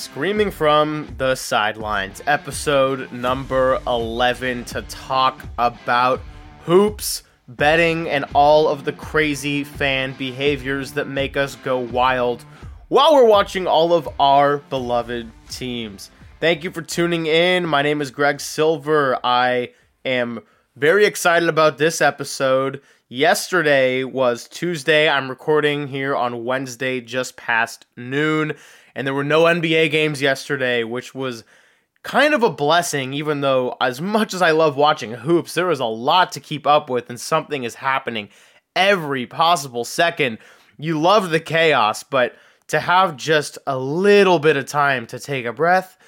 Screaming from the sidelines, episode number 11 to talk about hoops, betting, and all of the crazy fan behaviors that make us go wild while we're watching all of our beloved teams. Thank you for tuning in. My name is Greg Silver. I am very excited about this episode. Yesterday was Tuesday. I'm recording here on Wednesday just past noon, and there were no NBA games yesterday, which was kind of a blessing, even though, as much as I love watching hoops, there is a lot to keep up with, and something is happening every possible second. You love the chaos, but to have just a little bit of time to take a breath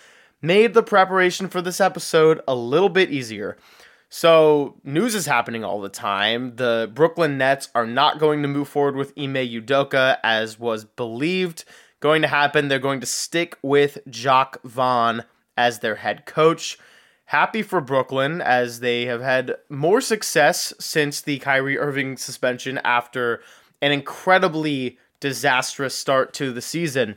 made the preparation for this episode a little bit easier. So, news is happening all the time. The Brooklyn Nets are not going to move forward with Ime Udoka as was believed going to happen. They're going to stick with Jacque Vaughn as their head coach. Happy for Brooklyn as they have had more success since the Kyrie Irving suspension after an incredibly disastrous start to the season.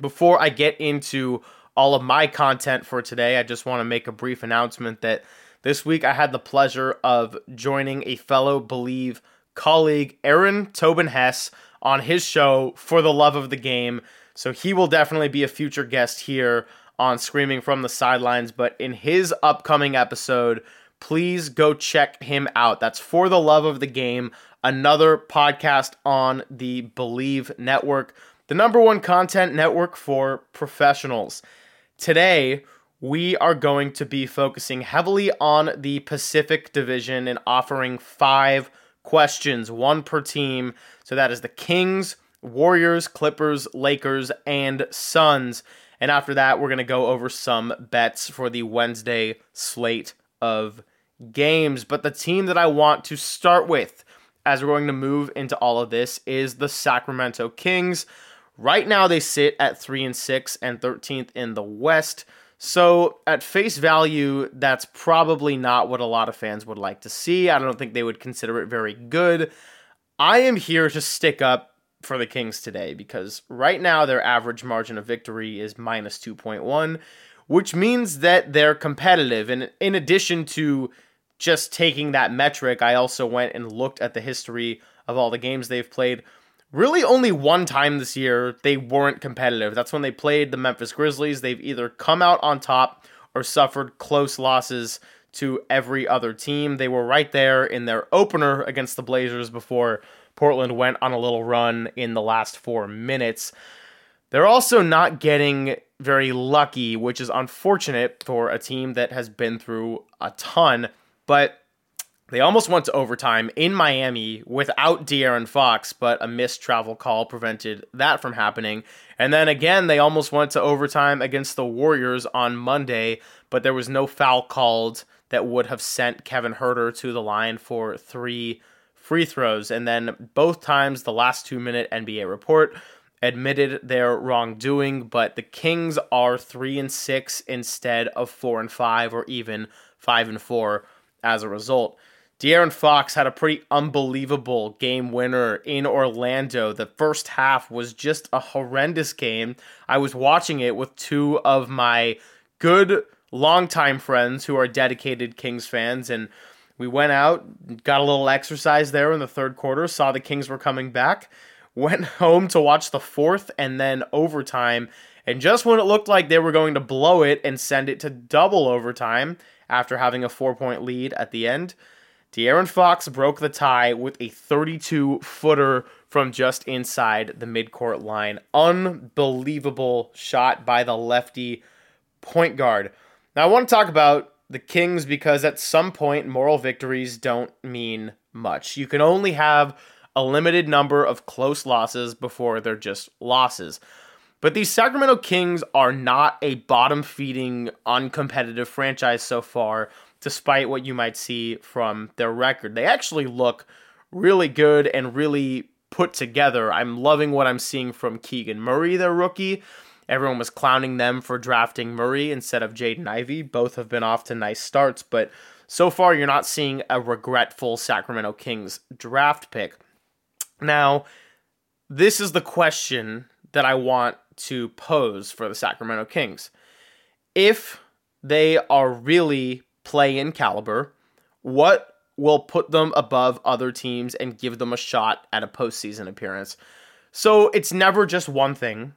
Before I get into all of my content for today, I just want to make a brief announcement that this week, I had the pleasure of joining a fellow Believe colleague, Aaron Tobin Hess, on his show For the Love of the Game. So he will definitely be a future guest here on Screaming from the Sidelines. But in his upcoming episode, please go check him out. That's For the Love of the Game, another podcast on the Believe Network, the number one content network for professionals. Today, we are going to be focusing heavily on the Pacific Division and offering five questions, one per team. So that is the Kings, Warriors, Clippers, Lakers, and Suns. And after that, we're going to go over some bets for the Wednesday slate of games. But the team that I want to start with as we're going to move into all of this is the Sacramento Kings. Right now they sit at 3 and 6 and 13th in the West. So, at face value, that's probably not what a lot of fans would like to see. I don't think they would consider it very good. I am here to stick up for the Kings today because right now their average margin of victory is minus 2.1, which means that they're competitive. And in addition to just taking that metric, I also went and looked at the history of all the games they've played really only one time this year they weren't competitive. That's when they played the Memphis Grizzlies. They've either come out on top or suffered close losses to every other team. They were right there in their opener against the Blazers before Portland went on a little run in the last four minutes. They're also not getting very lucky, which is unfortunate for a team that has been through a ton. But they almost went to overtime in Miami without De'Aaron Fox, but a missed travel call prevented that from happening. And then again, they almost went to overtime against the Warriors on Monday, but there was no foul called that would have sent Kevin Huerter to the line for three free throws. And then both times, the last two minute NBA report admitted their wrongdoing, but the Kings are three and six instead of four and five, or even five and four as a result. De'Aaron Fox had a pretty unbelievable game winner in Orlando. The first half was just a horrendous game. I was watching it with two of my good longtime friends who are dedicated Kings fans, and we went out, got a little exercise there in the third quarter, saw the Kings were coming back, went home to watch the fourth and then overtime. And just when it looked like they were going to blow it and send it to double overtime after having a four point lead at the end, De'Aaron Fox broke the tie with a 32 footer from just inside the midcourt line. Unbelievable shot by the lefty point guard. Now, I want to talk about the Kings because at some point, moral victories don't mean much. You can only have a limited number of close losses before they're just losses. But these Sacramento Kings are not a bottom feeding, uncompetitive franchise so far, despite what you might see from their record. They actually look really good and really put together. I'm loving what I'm seeing from Keegan Murray, their rookie. Everyone was clowning them for drafting Murray instead of Jaden Ivey. Both have been off to nice starts, but so far you're not seeing a regretful Sacramento Kings draft pick. Now, this is the question that I want to pose for the Sacramento Kings. If they are really play in caliber, what will put them above other teams and give them a shot at a postseason appearance? So it's never just one thing,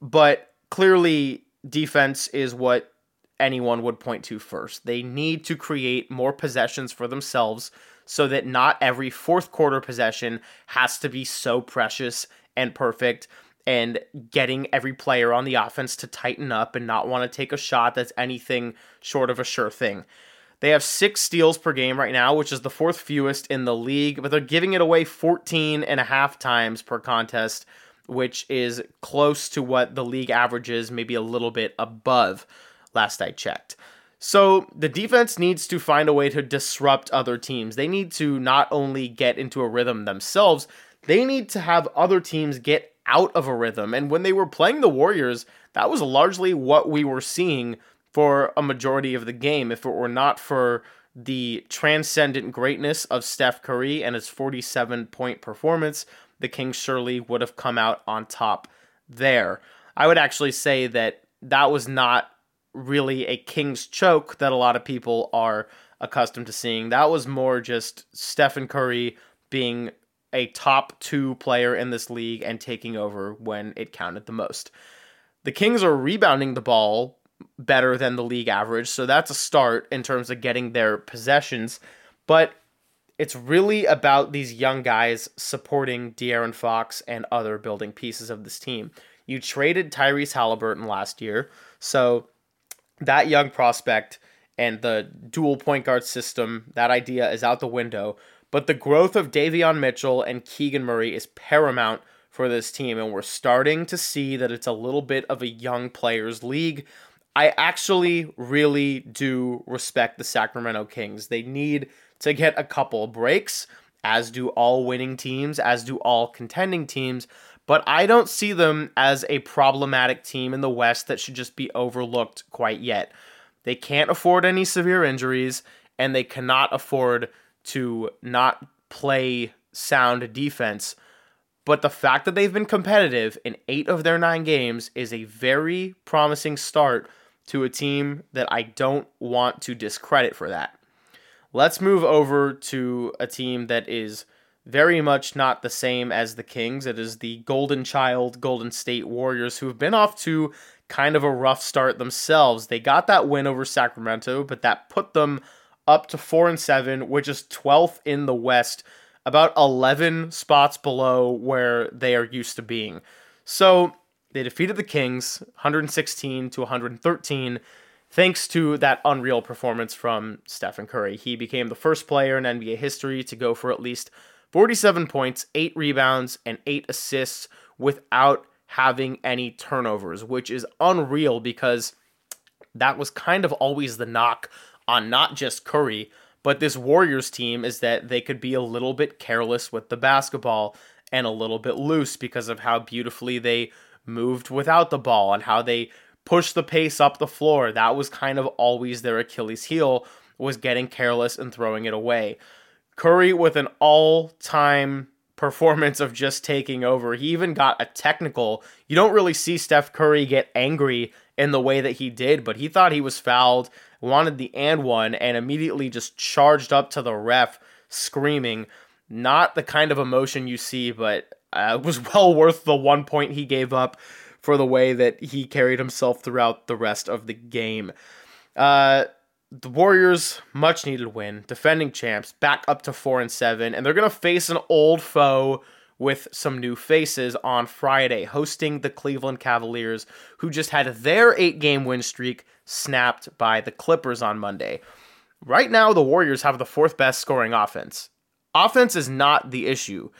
but clearly defense is what anyone would point to first. They need to create more possessions for themselves so that not every fourth quarter possession has to be so precious and perfect and getting every player on the offense to tighten up and not want to take a shot that's anything short of a sure thing. They have six steals per game right now, which is the fourth fewest in the league, but they're giving it away 14 and a half times per contest, which is close to what the league averages, maybe a little bit above last I checked. So the defense needs to find a way to disrupt other teams. They need to not only get into a rhythm themselves, they need to have other teams get out of a rhythm. And when they were playing the Warriors, that was largely what we were seeing for a majority of the game. If it were not for the transcendent greatness of Steph Curry and his 47 point performance, the Kings surely would have come out on top there. I would actually say that that was not really a king's choke that a lot of people are accustomed to seeing. That was more just Stephen Curry being a top two player in this league and taking over when it counted the most. The Kings are rebounding the ball better than the league average, so that's a start in terms of getting their possessions. But it's really about these young guys supporting De'Aaron Fox and other building pieces of this team. You traded Tyrese Halliburton last year, so that young prospect and the dual point guard system, that idea is out the window. But the growth of Davion Mitchell and Keegan Murray is paramount for this team, and we're starting to see that it's a little bit of a young players' league. I actually really do respect the Sacramento Kings. They need to get a couple breaks, as do all winning teams, as do all contending teams but I don't see them as a problematic team in the West that should just be overlooked quite yet. They can't afford any severe injuries, and they cannot afford to not play sound defense. But the fact that they've been competitive in eight of their nine games is a very promising start to a team that I don't want to discredit for that. Let's move over to a team that is very much not the same as the Kings. It is the Golden Child Golden State Warriors who have been off to kind of a rough start themselves. They got that win over Sacramento, but that put them up to 4 and 7, which is 12th in the West, about 11 spots below where they are used to being. So, they defeated the Kings 116 to 113 thanks to that unreal performance from Stephen Curry. He became the first player in NBA history to go for at least 47 points, 8 rebounds, and 8 assists without having any turnovers, which is unreal because that was kind of always the knock on not just Curry, but this Warriors team is that they could be a little bit careless with the basketball and a little bit loose because of how beautifully they moved without the ball and how they pushed the pace up the floor. That was kind of always their Achilles heel was getting careless and throwing it away. Curry with an all time performance of just taking over. He even got a technical. You don't really see Steph Curry get angry in the way that he did, but he thought he was fouled, wanted the and one, and immediately just charged up to the ref screaming. Not the kind of emotion you see, but uh, was well worth the one point he gave up for the way that he carried himself throughout the rest of the game. Uh, the Warriors much needed win, defending champs, back up to 4 and 7, and they're to face an old foe with some new faces on Friday, hosting the Cleveland Cavaliers, who just had their 8-game win streak snapped by the Clippers on Monday. Right now, the Warriors have the fourth best scoring offense. Offense is not the issue.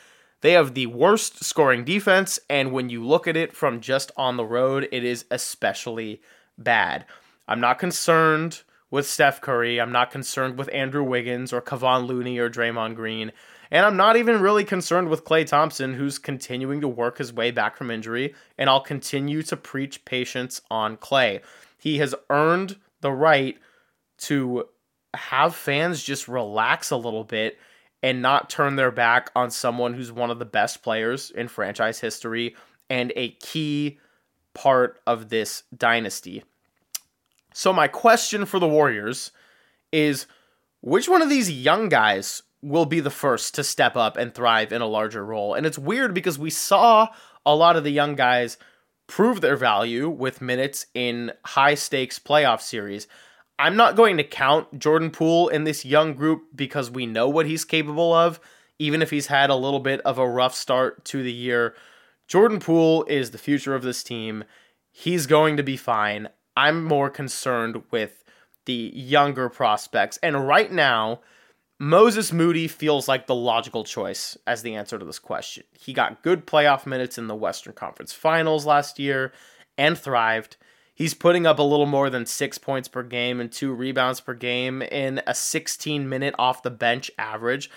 They have the worst scoring defense, and when you look at it from just on the road, it is especially bad. I'm not concerned with Steph Curry. I'm not concerned with Andrew Wiggins or Kevon Looney or Draymond Green. And I'm not even really concerned with Klay Thompson, who's continuing to work his way back from injury. And I'll continue to preach patience on Klay. He has earned the right to have fans just relax a little bit and not turn their back on someone who's one of the best players in franchise history and a key part of this dynasty. So, my question for the Warriors is which one of these young guys will be the first to step up and thrive in a larger role? And it's weird because we saw a lot of the young guys prove their value with minutes in high stakes playoff series. I'm not going to count Jordan Poole in this young group because we know what he's capable of, even if he's had a little bit of a rough start to the year. Jordan Poole is the future of this team. He's going to be fine. I'm more concerned with the younger prospects. And right now, Moses Moody feels like the logical choice as the answer to this question. He got good playoff minutes in the Western Conference Finals last year and thrived. He's putting up a little more than six points per game and two rebounds per game in a 16 minute off the bench average.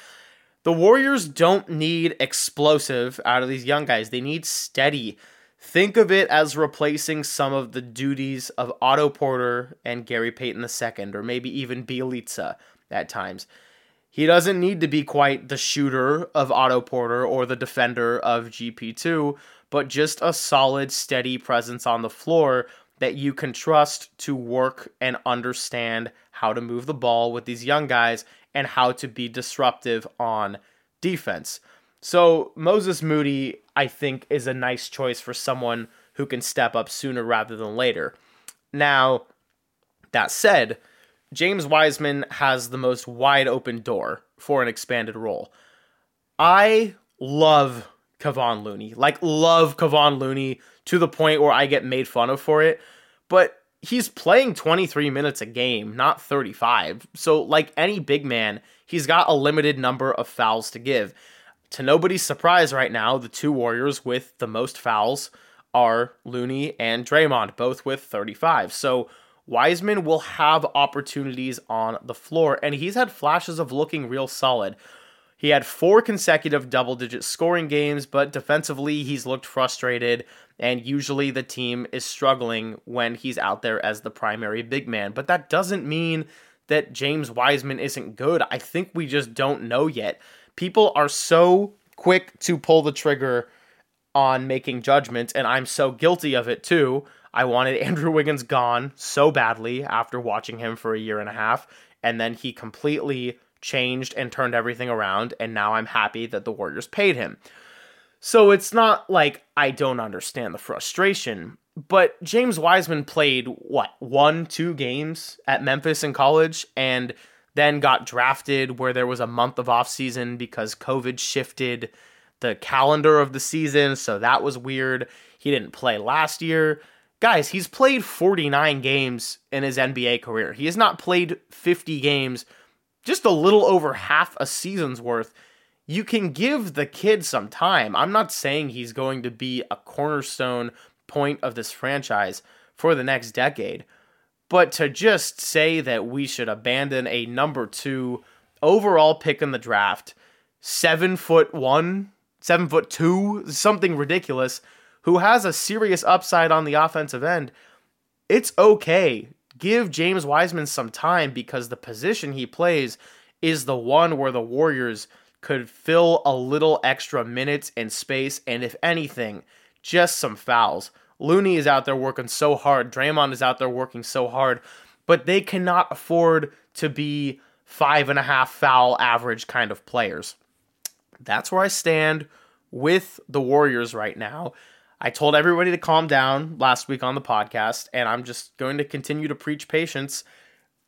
The Warriors don't need explosive out of these young guys, they need steady Think of it as replacing some of the duties of Otto Porter and Gary Payton II, or maybe even Bjelica at times. He doesn't need to be quite the shooter of Otto Porter or the defender of GP2, but just a solid, steady presence on the floor that you can trust to work and understand how to move the ball with these young guys and how to be disruptive on defense. So Moses Moody, I think, is a nice choice for someone who can step up sooner rather than later. Now, that said, James Wiseman has the most wide open door for an expanded role. I love Kevon Looney, like love Kevon Looney to the point where I get made fun of for it, but he's playing 23 minutes a game, not 35. So, like any big man, he's got a limited number of fouls to give to nobody's surprise right now, the two Warriors with the most fouls are Looney and Draymond, both with 35. So Wiseman will have opportunities on the floor, and he's had flashes of looking real solid. He had four consecutive double digit scoring games, but defensively, he's looked frustrated, and usually the team is struggling when he's out there as the primary big man. But that doesn't mean that James Wiseman isn't good. I think we just don't know yet people are so quick to pull the trigger on making judgments, and I'm so guilty of it too. I wanted Andrew Wiggins gone so badly after watching him for a year and a half, and then he completely changed and turned everything around, and now I'm happy that the Warriors paid him. So it's not like I don't understand the frustration, but James Wiseman played what, one, two games at Memphis in college, and then got drafted where there was a month of off season because COVID shifted the calendar of the season, so that was weird. He didn't play last year. Guys, he's played 49 games in his NBA career. He has not played 50 games, just a little over half a season's worth. You can give the kid some time. I'm not saying he's going to be a cornerstone point of this franchise for the next decade, but to just say that we should abandon a number two overall pick in the draft, seven foot one, seven foot two, something ridiculous, who has a serious upside on the offensive end, it's okay. Give James Wiseman some time because the position he plays is the one where the Warriors could fill a little extra minutes and space, and if anything, just some fouls. Looney is out there working so hard. Draymond is out there working so hard, but they cannot afford to be five and a half foul average kind of players. That's where I stand with the Warriors right now. I told everybody to calm down last week on the podcast, and I'm just going to continue to preach patience.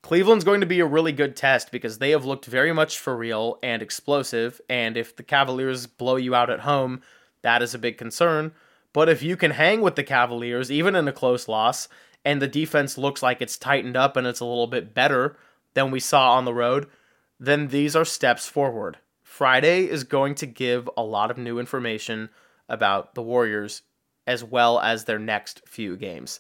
Cleveland's going to be a really good test because they have looked very much for real and explosive. And if the Cavaliers blow you out at home, that is a big concern. But if you can hang with the Cavaliers, even in a close loss, and the defense looks like it's tightened up and it's a little bit better than we saw on the road, then these are steps forward. Friday is going to give a lot of new information about the Warriors as well as their next few games.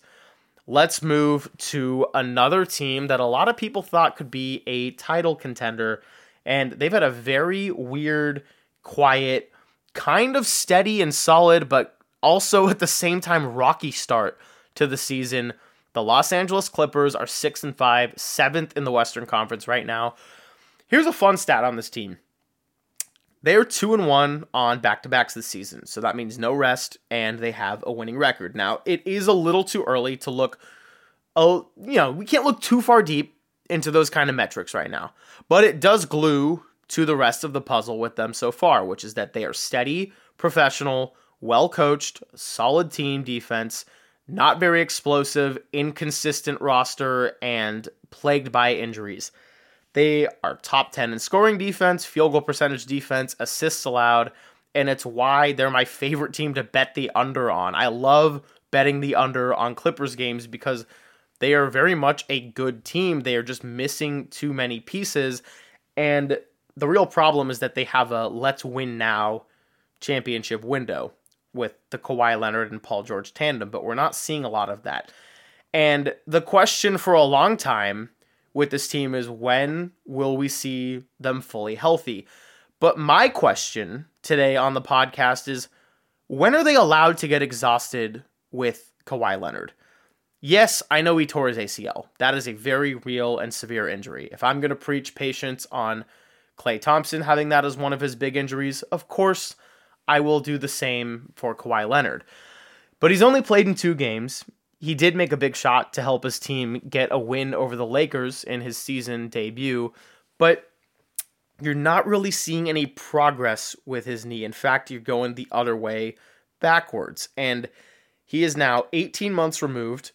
Let's move to another team that a lot of people thought could be a title contender, and they've had a very weird, quiet, kind of steady and solid, but also at the same time rocky start to the season. The Los Angeles Clippers are 6 and 5, 7th in the Western Conference right now. Here's a fun stat on this team. They are 2 and 1 on back-to-backs this season. So that means no rest and they have a winning record. Now, it is a little too early to look oh, you know, we can't look too far deep into those kind of metrics right now. But it does glue to the rest of the puzzle with them so far, which is that they are steady, professional, well coached, solid team defense, not very explosive, inconsistent roster, and plagued by injuries. They are top 10 in scoring defense, field goal percentage defense, assists allowed, and it's why they're my favorite team to bet the under on. I love betting the under on Clippers games because they are very much a good team. They are just missing too many pieces. And the real problem is that they have a let's win now championship window with the Kawhi Leonard and Paul George tandem, but we're not seeing a lot of that. And the question for a long time with this team is when will we see them fully healthy? But my question today on the podcast is when are they allowed to get exhausted with Kawhi Leonard? Yes, I know he tore his ACL. That is a very real and severe injury. If I'm going to preach patience on Klay Thompson having that as one of his big injuries, of course, I will do the same for Kawhi Leonard. But he's only played in two games he did make a big shot to help his team get a win over the Lakers in his season debut, but you're not really seeing any progress with his knee. In fact, you're going the other way backwards. And he is now 18 months removed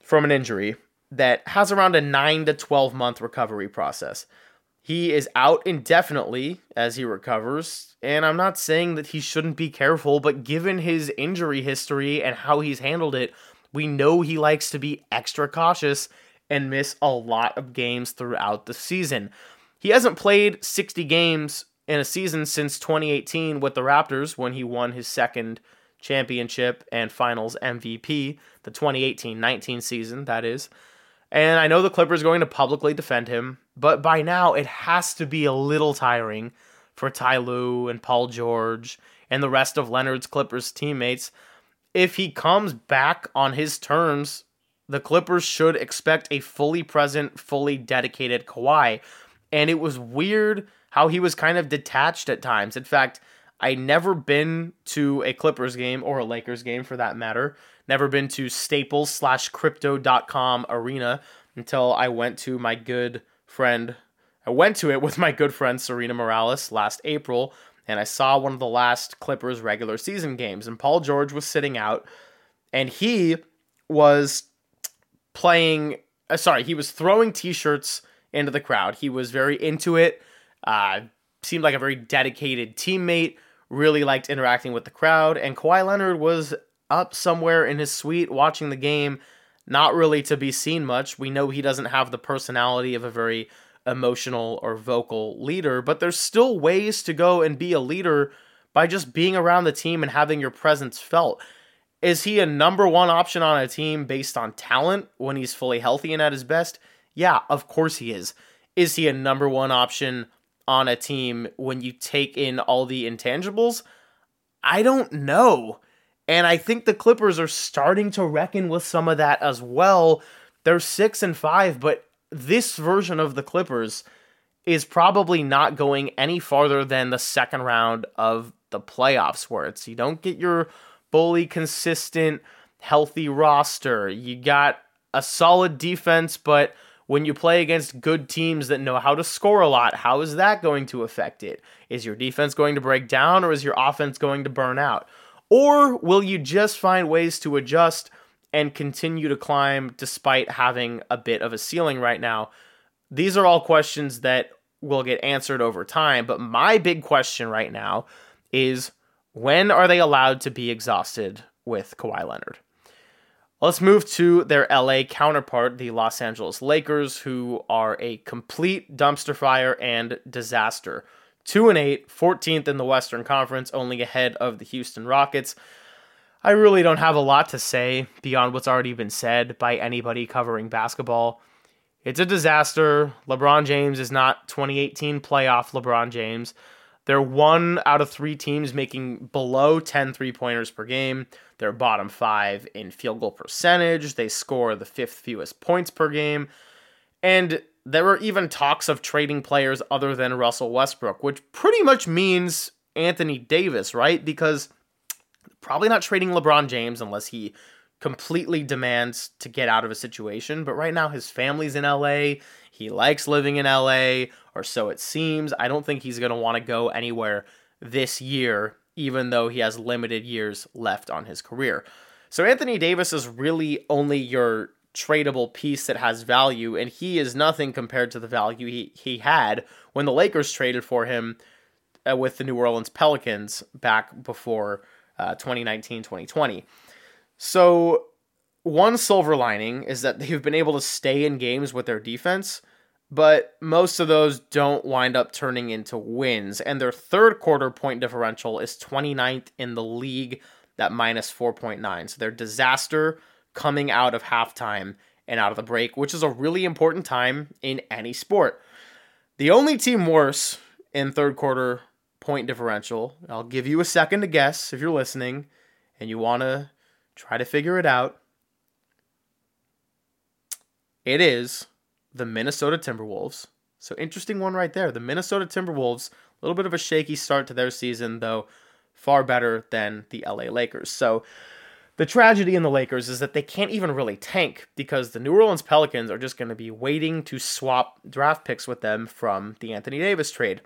from an injury that has around a 9 to 12 month recovery process. He is out indefinitely as he recovers, and I'm not saying that he shouldn't be careful, but given his injury history and how he's handled it, we know he likes to be extra cautious and miss a lot of games throughout the season. He hasn't played 60 games in a season since 2018 with the Raptors when he won his second championship and finals MVP, the 2018 19 season, that is. And I know the Clippers going to publicly defend him, but by now it has to be a little tiring for Ty Lue and Paul George and the rest of Leonard's Clippers teammates if he comes back on his terms, the Clippers should expect a fully present, fully dedicated Kawhi. And it was weird how he was kind of detached at times. In fact, I never been to a Clippers game or a Lakers game for that matter. Never been to Staples slash crypto.com arena until I went to my good friend. I went to it with my good friend Serena Morales last April and I saw one of the last Clippers regular season games, and Paul George was sitting out, and he was playing. Uh, sorry, he was throwing T-shirts into the crowd. He was very into it. Uh, seemed like a very dedicated teammate. Really liked interacting with the crowd, and Kawhi Leonard was up somewhere in his suite watching the game. Not really to be seen much. We know he doesn't have the personality of a very emotional or vocal leader, but there's still ways to go and be a leader by just being around the team and having your presence felt. Is he a number one option on a team based on talent when he's fully healthy and at his best? Yeah, of course he is. Is he a number one option on a team when you take in all the intangibles? I don't know. And I think the Clippers are starting to reckon with some of that as well. They're six and five, but this version of the Clippers is probably not going any farther than the second round of the playoffs, where it's you don't get your fully consistent, healthy roster. You got a solid defense, but when you play against good teams that know how to score a lot, how is that going to affect it? Is your defense going to break down or is your offense going to burn out? Or will you just find ways to adjust and continue to climb despite having a bit of a ceiling right now? These are all questions that will get answered over time. But my big question right now is when are they allowed to be exhausted with Kawhi Leonard? Let's move to their LA counterpart, the Los Angeles Lakers, who are a complete dumpster fire and disaster. 2 and 8, 14th in the Western Conference, only ahead of the Houston Rockets. I really don't have a lot to say beyond what's already been said by anybody covering basketball. It's a disaster. LeBron James is not 2018 playoff LeBron James. They're one out of three teams making below 10 three pointers per game. They're bottom five in field goal percentage. They score the fifth fewest points per game. And there were even talks of trading players other than Russell Westbrook, which pretty much means Anthony Davis, right? Because probably not trading LeBron James unless he completely demands to get out of a situation. But right now, his family's in LA. He likes living in LA, or so it seems. I don't think he's going to want to go anywhere this year, even though he has limited years left on his career. So Anthony Davis is really only your tradable piece that has value, and he is nothing compared to the value he, he had when the Lakers traded for him uh, with the New Orleans Pelicans back before uh, 2019 2020. So, one silver lining is that they've been able to stay in games with their defense, but most of those don't wind up turning into wins. And their third quarter point differential is 29th in the league at minus 4.9. So they're disaster coming out of halftime and out of the break, which is a really important time in any sport. The only team worse in third quarter point differential, I'll give you a second to guess if you're listening and you want to try to figure it out. It is the Minnesota Timberwolves. So interesting one right there. The Minnesota Timberwolves, a little bit of a shaky start to their season, though far better than the LA Lakers. So the tragedy in the Lakers is that they can't even really tank because the New Orleans Pelicans are just going to be waiting to swap draft picks with them from the Anthony Davis trade.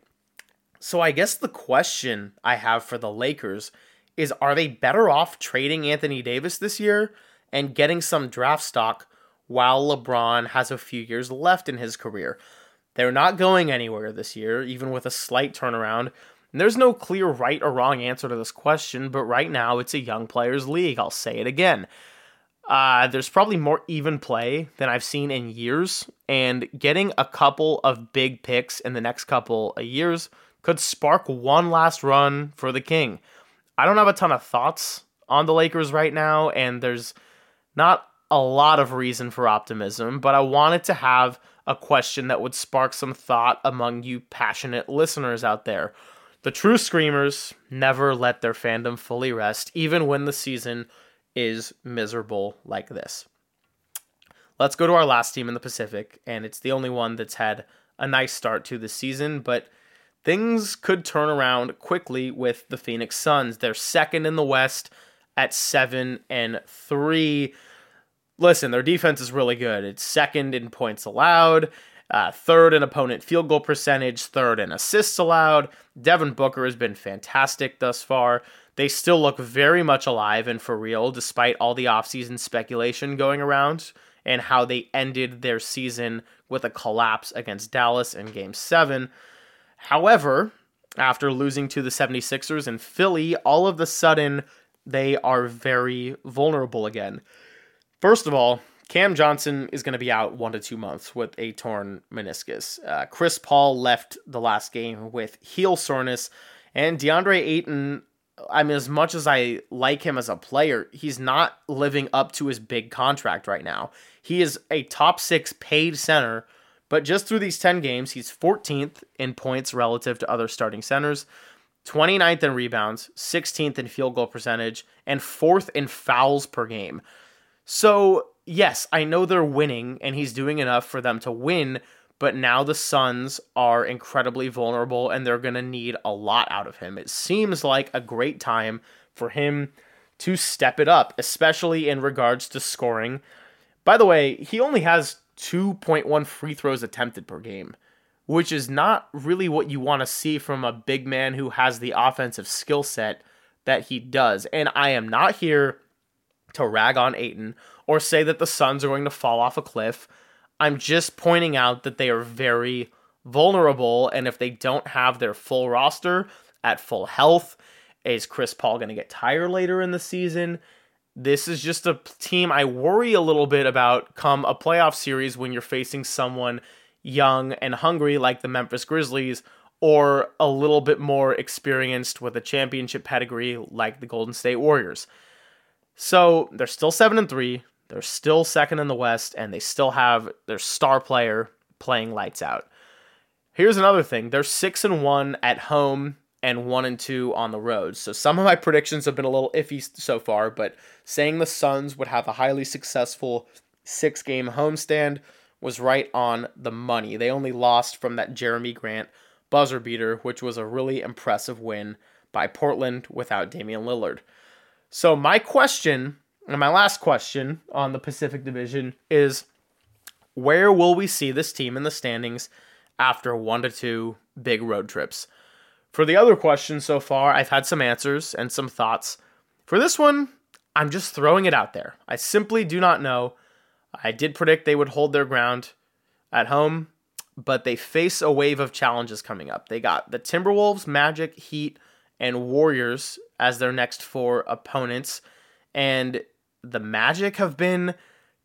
So I guess the question I have for the Lakers is are they better off trading Anthony Davis this year and getting some draft stock while LeBron has a few years left in his career? They're not going anywhere this year, even with a slight turnaround. And there's no clear right or wrong answer to this question, but right now it's a young players league. I'll say it again. Uh, there's probably more even play than I've seen in years, and getting a couple of big picks in the next couple of years could spark one last run for the King. I don't have a ton of thoughts on the Lakers right now, and there's not a lot of reason for optimism, but I wanted to have a question that would spark some thought among you passionate listeners out there. The true screamers never let their fandom fully rest, even when the season is miserable like this. Let's go to our last team in the Pacific, and it's the only one that's had a nice start to the season, but things could turn around quickly with the Phoenix Suns. They're second in the West at 7 and 3. Listen, their defense is really good. It's second in points allowed. Uh, third in opponent field goal percentage, third in assists allowed. Devin Booker has been fantastic thus far. They still look very much alive and for real, despite all the offseason speculation going around and how they ended their season with a collapse against Dallas in game seven. However, after losing to the 76ers and Philly, all of a sudden they are very vulnerable again. First of all, Cam Johnson is going to be out one to two months with a torn meniscus. Uh, Chris Paul left the last game with heel soreness, and DeAndre Ayton. I mean, as much as I like him as a player, he's not living up to his big contract right now. He is a top six paid center, but just through these 10 games, he's 14th in points relative to other starting centers, 29th in rebounds, 16th in field goal percentage, and 4th in fouls per game. So yes, I know they're winning and he's doing enough for them to win, but now the Suns are incredibly vulnerable and they're going to need a lot out of him. It seems like a great time for him to step it up, especially in regards to scoring. By the way, he only has 2.1 free throws attempted per game, which is not really what you want to see from a big man who has the offensive skill set that he does. And I am not here to rag on Ayton or say that the Suns are going to fall off a cliff. I'm just pointing out that they are very vulnerable, and if they don't have their full roster at full health, is Chris Paul going to get tired later in the season? This is just a team I worry a little bit about come a playoff series when you're facing someone young and hungry like the Memphis Grizzlies or a little bit more experienced with a championship pedigree like the Golden State Warriors. So they're still 7 and 3. They're still second in the West and they still have their star player playing lights out. Here's another thing. They're 6 and 1 at home and 1 and 2 on the road. So some of my predictions have been a little iffy so far, but saying the Suns would have a highly successful 6-game homestand was right on the money. They only lost from that Jerami Grant buzzer beater, which was a really impressive win by Portland without Damian Lillard. So, my question, and my last question on the Pacific Division is where will we see this team in the standings after one to two big road trips? For the other questions so far, I've had some answers and some thoughts. For this one, I'm just throwing it out there. I simply do not know. I did predict they would hold their ground at home but they face a wave of challenges coming up. They got the Timberwolves, Magic, Heat, and Warriors as their next four opponents. And the Magic have been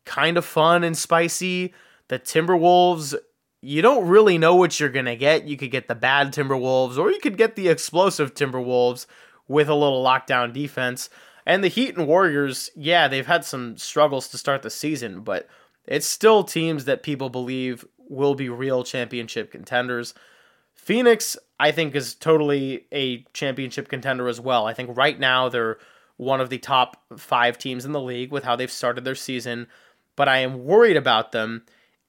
kind of fun and spicy. The Timberwolves, you don't really know what you're going to get. You could get the bad Timberwolves, or you could get the explosive Timberwolves with a little lockdown defense. And the Heat and Warriors, yeah, they've had some struggles to start the season, but it's still teams that people believe will be real championship contenders. Phoenix, I think, is totally a championship contender as well. I think right now they're one of the top five teams in the league with how they've started their season, but I am worried about them,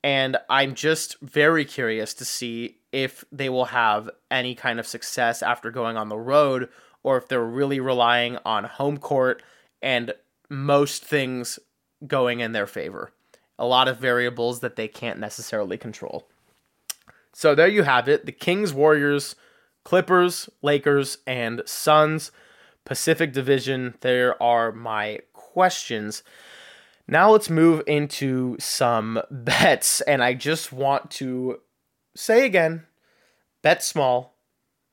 and I'm just very curious to see if they will have any kind of success after going on the road or if they're really relying on home court and most things going in their favor a lot of variables that they can't necessarily control. So there you have it the Kings, Warriors, Clippers, Lakers, and Suns. Pacific Division, there are my questions. Now let's move into some bets. And I just want to say again bet small.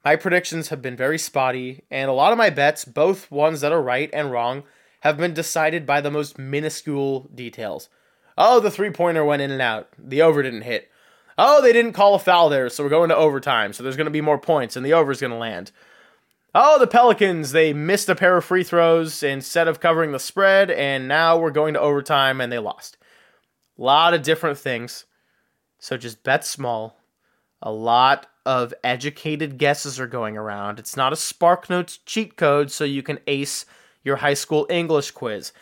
My predictions have been very spotty, and a lot of my bets, both ones that are right and wrong, have been decided by the most minuscule details. Oh, the three pointer went in and out. The over didn't hit. Oh, they didn't call a foul there, so we're going to overtime. So there's going to be more points, and the over is going to land. Oh, the Pelicans, they missed a pair of free throws instead of covering the spread, and now we're going to overtime, and they lost. A lot of different things. So just bet small. A lot of educated guesses are going around. It's not a SparkNotes cheat code so you can ace your high school English quiz.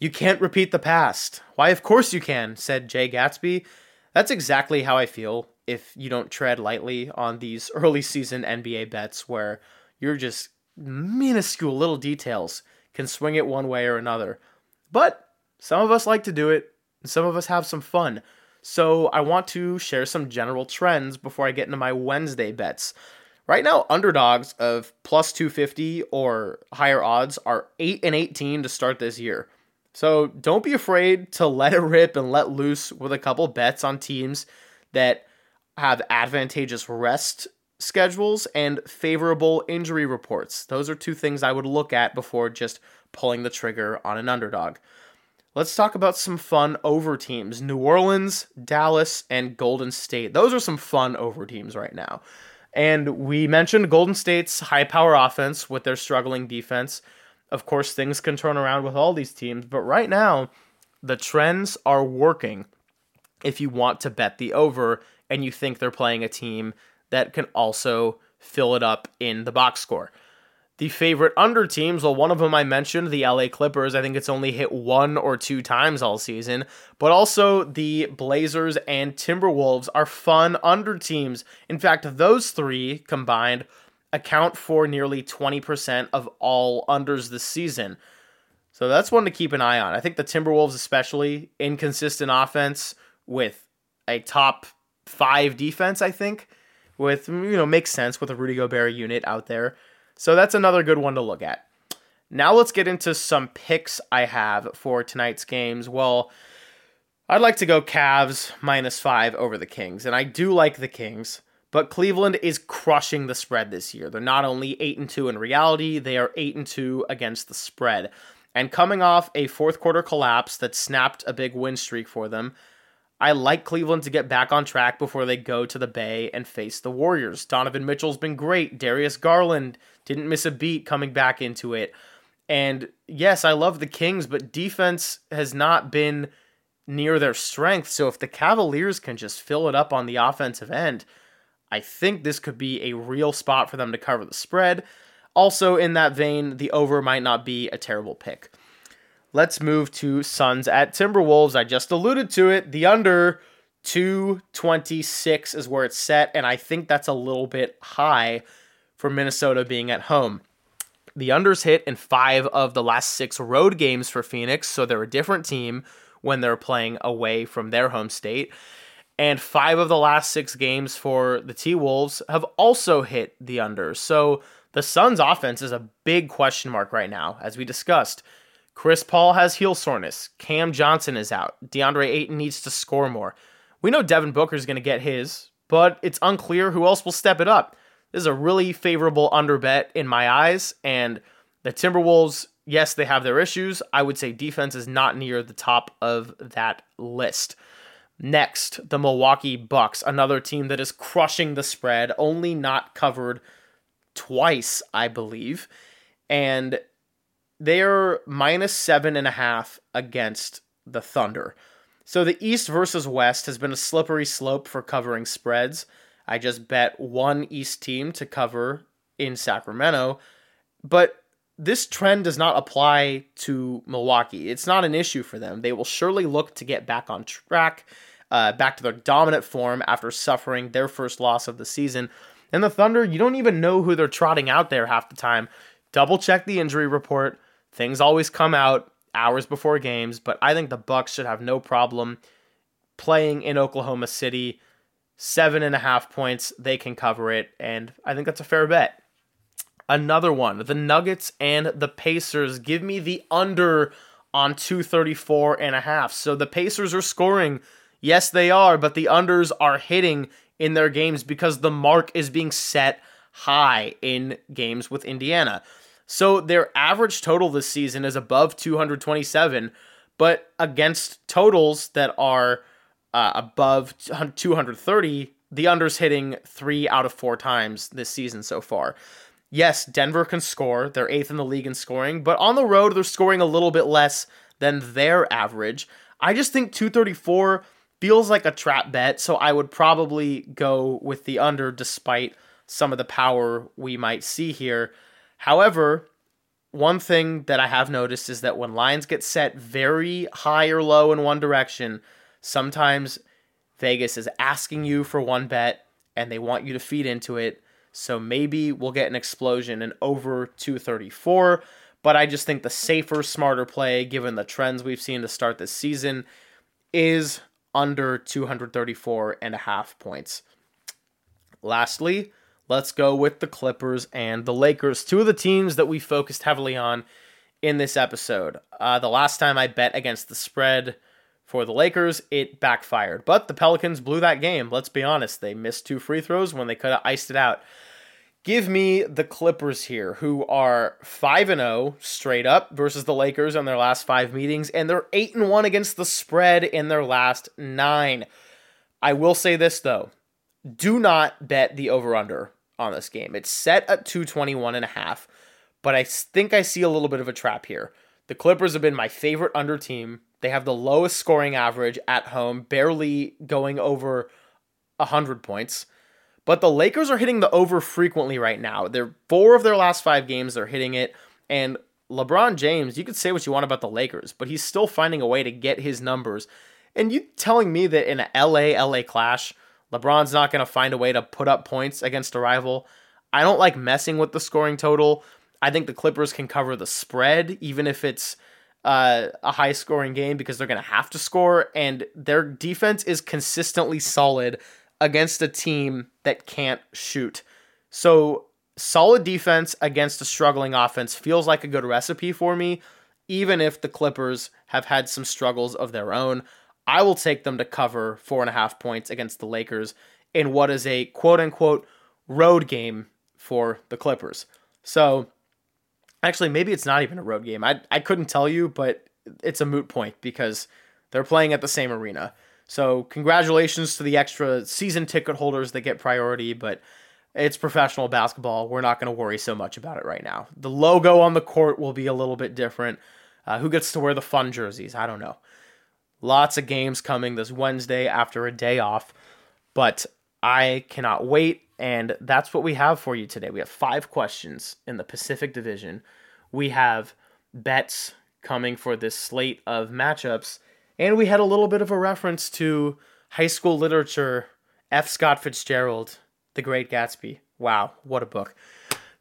You can't repeat the past. Why, of course you can, said Jay Gatsby. That's exactly how I feel if you don't tread lightly on these early season NBA bets where you're just minuscule little details can swing it one way or another. But some of us like to do it, and some of us have some fun. So I want to share some general trends before I get into my Wednesday bets. Right now, underdogs of plus 250 or higher odds are 8 and 18 to start this year. So don't be afraid to let it rip and let loose with a couple bets on teams that have advantageous rest schedules and favorable injury reports. Those are two things I would look at before just pulling the trigger on an underdog. Let's talk about some fun over teams New Orleans, Dallas, and Golden State. Those are some fun over teams right now. And we mentioned Golden State's high power offense with their struggling defense. Of course, things can turn around with all these teams, but right now, the trends are working if you want to bet the over and you think they're playing a team that can also fill it up in the box score. The favorite under teams, well, one of them I mentioned, the LA Clippers. I think it's only hit one or two times all season. But also the Blazers and Timberwolves are fun under teams. In fact, those three combined account for nearly 20% of all unders this season. So that's one to keep an eye on. I think the Timberwolves, especially inconsistent offense with a top five defense, I think, with, you know, makes sense with a Rudy Gobert unit out there. So that's another good one to look at. Now let's get into some picks I have for tonight's games. Well, I'd like to go Cavs minus five over the Kings, and I do like the Kings. But Cleveland is crushing the spread this year. They're not only 8 and 2 in reality, they are 8 and 2 against the spread. And coming off a fourth quarter collapse that snapped a big win streak for them, I like Cleveland to get back on track before they go to the Bay and face the Warriors. Donovan Mitchell's been great. Darius Garland didn't miss a beat coming back into it. And yes, I love the Kings, but defense has not been near their strength. So if the Cavaliers can just fill it up on the offensive end, I think this could be a real spot for them to cover the spread. Also, in that vein, the over might not be a terrible pick. Let's move to Suns at Timberwolves. I just alluded to it. The under 226 is where it's set, and I think that's a little bit high for Minnesota being at home. The unders hit in five of the last six road games for Phoenix, so they're a different team when they're playing away from their home state. And five of the last six games for the T Wolves have also hit the unders. So the Suns' offense is a big question mark right now, as we discussed. Chris Paul has heel soreness. Cam Johnson is out. DeAndre Ayton needs to score more. We know Devin Booker is going to get his, but it's unclear who else will step it up. This is a really favorable under bet in my eyes, and the Timberwolves, yes, they have their issues. I would say defense is not near the top of that list. Next, the Milwaukee Bucks, another team that is crushing the spread, only not covered twice, I believe. And they're minus seven and a half against the Thunder. So the East versus West has been a slippery slope for covering spreads. I just bet one East team to cover in Sacramento, but this trend does not apply to Milwaukee. It's not an issue for them. They will surely look to get back on track, uh, back to their dominant form after suffering their first loss of the season. And the Thunder, you don't even know who they're trotting out there half the time. Double check the injury report. Things always come out hours before games, but I think the Bucks should have no problem playing in Oklahoma City. Seven and a half points, they can cover it, and I think that's a fair bet. Another one, the Nuggets and the Pacers. Give me the under on 234 and a half. So the Pacers are scoring. Yes, they are, but the unders are hitting in their games because the mark is being set high in games with Indiana. So their average total this season is above 227, but against totals that are uh, above 230, the unders hitting three out of four times this season so far. Yes, Denver can score. They're eighth in the league in scoring, but on the road, they're scoring a little bit less than their average. I just think 234 feels like a trap bet, so I would probably go with the under despite some of the power we might see here. However, one thing that I have noticed is that when lines get set very high or low in one direction, sometimes Vegas is asking you for one bet and they want you to feed into it. So maybe we'll get an explosion and over 234. But I just think the safer, smarter play, given the trends we've seen to start this season, is under 234 and a half points. Lastly, let's go with the Clippers and the Lakers, two of the teams that we focused heavily on in this episode. Uh, the last time I bet against the spread for the Lakers, it backfired. But the Pelicans blew that game. Let's be honest. They missed two free throws when they could have iced it out. Give me the Clippers here, who are 5 and 0 straight up versus the Lakers in their last 5 meetings and they're 8 and 1 against the spread in their last 9. I will say this though. Do not bet the over under on this game. It's set at 221 and a half, but I think I see a little bit of a trap here. The Clippers have been my favorite under team. They have the lowest scoring average at home, barely going over 100 points. But the Lakers are hitting the over frequently right now. They're four of their last 5 games they're hitting it and LeBron James, you could say what you want about the Lakers, but he's still finding a way to get his numbers. And you telling me that in a LA LA clash, LeBron's not going to find a way to put up points against a rival. I don't like messing with the scoring total. I think the Clippers can cover the spread, even if it's uh, a high scoring game, because they're going to have to score. And their defense is consistently solid against a team that can't shoot. So, solid defense against a struggling offense feels like a good recipe for me, even if the Clippers have had some struggles of their own. I will take them to cover four and a half points against the Lakers in what is a quote unquote road game for the Clippers. So Actually, maybe it's not even a road game. I I couldn't tell you, but it's a moot point because they're playing at the same arena. So congratulations to the extra season ticket holders that get priority, but it's professional basketball. We're not going to worry so much about it right now. The logo on the court will be a little bit different. Uh, who gets to wear the fun jerseys? I don't know. Lots of games coming this Wednesday after a day off, but I cannot wait. And that's what we have for you today. We have five questions in the Pacific Division. We have bets coming for this slate of matchups. And we had a little bit of a reference to high school literature, F. Scott Fitzgerald, The Great Gatsby. Wow, what a book.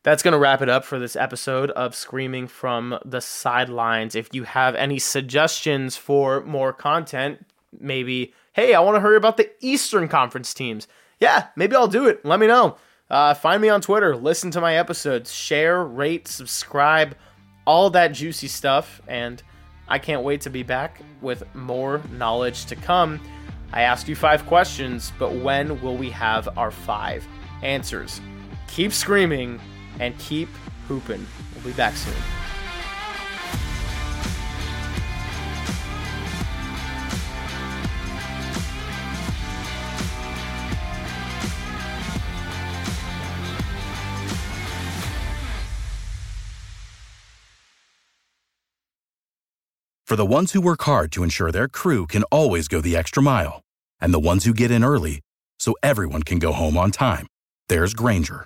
That's going to wrap it up for this episode of Screaming from the Sidelines. If you have any suggestions for more content, maybe, hey, I want to hear about the Eastern Conference teams. Yeah, maybe I'll do it. Let me know. Uh, find me on Twitter, listen to my episodes, share, rate, subscribe, all that juicy stuff. And I can't wait to be back with more knowledge to come. I asked you five questions, but when will we have our five answers? Keep screaming and keep hooping. We'll be back soon. For the ones who work hard to ensure their crew can always go the extra mile, and the ones who get in early so everyone can go home on time, there's Grainger,